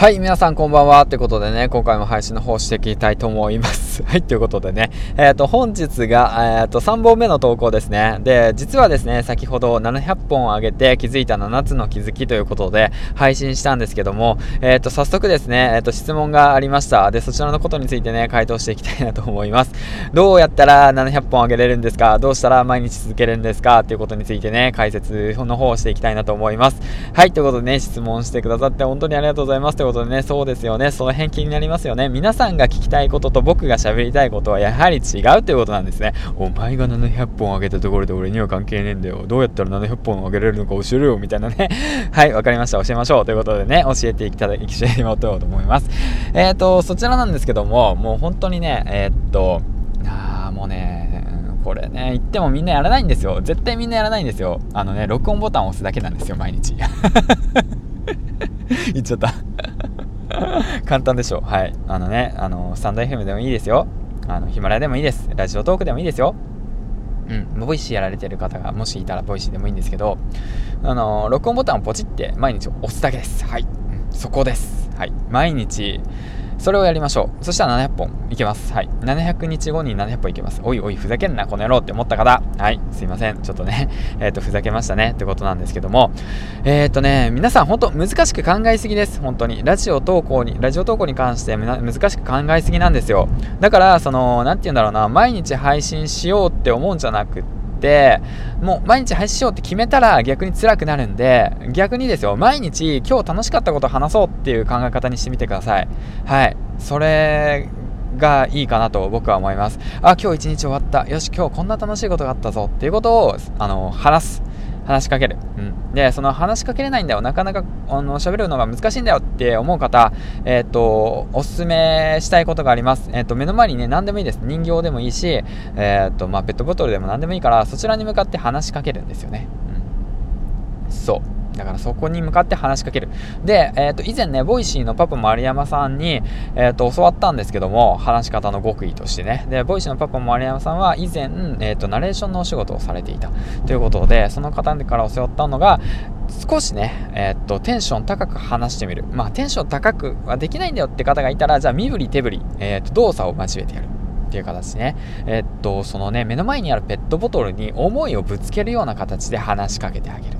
はい、皆さんこんばんは。ということでね、今回も配信の方していきたいと思います。はい、ということでね、えっ、ー、と、本日が、えっ、ー、と、3本目の投稿ですね。で、実はですね、先ほど700本上げて気づいた7つの気づきということで配信したんですけども、えっ、ー、と、早速ですね、えっ、と、質問がありました。で、そちらのことについてね、回答していきたいなと思います。どうやったら700本上げれるんですか？どうしたら毎日続けるんですか？っていうことについてね、解説の方をしていきたいなと思います。はい、ということでね、質問してくださって本当にありがとうございます。ということでね、そうですよよね。その辺気になりますよね。皆さんが聞きたいことと僕が喋喋りたいことはやはり違うということなんですね。お前が700本上げたところで俺には関係ねえんだよ。どうやったら700本上げれるのか教えるよ。みたいなね。はい、わかりました。教えましょう。ということでね、教えていただき、教えてもらおうと思います。えっ、ー、と、そちらなんですけども、もう本当にね、えっ、と、あーもうね、これね、言ってもみんなやらないんですよ。絶対みんなやらないんですよ。あのね、録音ボタンを押すだけなんですよ、毎日。言っちゃった 簡単でしょはい。あのね、あの、 stand.fm でもいいですよ。あの、ヒマラヤでもいいです。 Radiotalk でもいいですよ。うん、 Voicy やられてる方がもしいたら Voicy でもいいんですけど、あの、録音ボタンをポチって毎日押すだけです。はい。そこです。はい。毎日、それをやりましょう。そしたら700本いけます。はい。700日後に700本いけます。おいおい、ふざけんな、この野郎って思った方。はい。すいません。ちょっとね、えっ、ー、と、ふざけましたね。ってことなんですけども。えっ、ー、とね、皆さん本当難しく考えすぎです。本当に。ラジオ投稿に、ラジオ投稿に関して難しく考えすぎなんですよ。だから、その、なんて言うんだろうな、毎日配信しようって思うんじゃなくて、ってもう毎日配信しようって決めたら逆に辛くなるんで逆にですよ毎日今日楽しかったことを話そうっていう考え方にしてみてください。はい。それがいいかなと僕は思います。あ今日一日終わった。よし今日こんな楽しいことがあったぞっていうことをあの話す。話しかける。うん。で、その話しかけれないんだよ。なかなか、あの、喋るのが難しいんだよって思う方、えっ、ー、と、おすすめしたいことがあります。えっ、ー、と、目の前にね、何でもいいです。人形でもいいし、えっ、ー、と、まあ、ペットボトルでも何でもいいから、そちらに向かって話しかけるんですよね。うん。そう。だからそこに向かって話しかける。で、えっ、ー、と、以前ね、 Voicy のパパ丸山さんに、えっ、ー、と、教わったんですけども、話し方の極意としてね。で、 Voicy のパパ丸山さんは以前、えっ、ー、と、ナレーションのお仕事をされていた。ということで、その方から教わったのが、少しね、えっと、テンション高く話してみる。まあ、テンション高くはできないんだよって方がいたら、じゃあ、身振り手振り、えっと、動作を交えてやる。っていう形ね、えっと、そのね、目の前にあるペットボトルに思いをぶつけるような形で話しかけてあげる。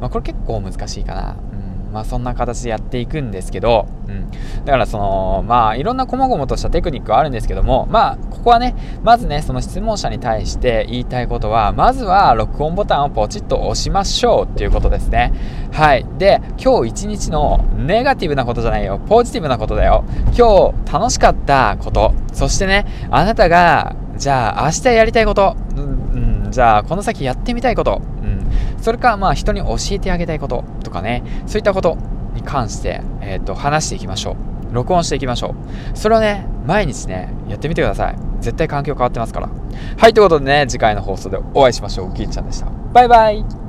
まあ、これ結構難しいかな。うん。まあ、そんな形でやっていくんですけど、うん、だからそのまあいろんな細々としたテクニックはあるんですけどもまあここはねまずねその質問者に対して言いたいことはまずは録音ボタンをポチッと押しましょうっていうことですね。はい。で今日一日のネガティブなことじゃないよ。ポジティブなことだよ。今日楽しかったこと。そしてねあなたがじゃあ明日やりたいこと、うん、じゃあこの先やってみたいこと、うん、それかまあ人に教えてあげたいこととかねそういったことに関して、えーと、話していきましょう。録音していきましょう。それをね毎日ねやってみてください。絶対環境変わってますから。はいということでね次回の放送でお会いしましょう。ぎんちゃんでした。バイバイ。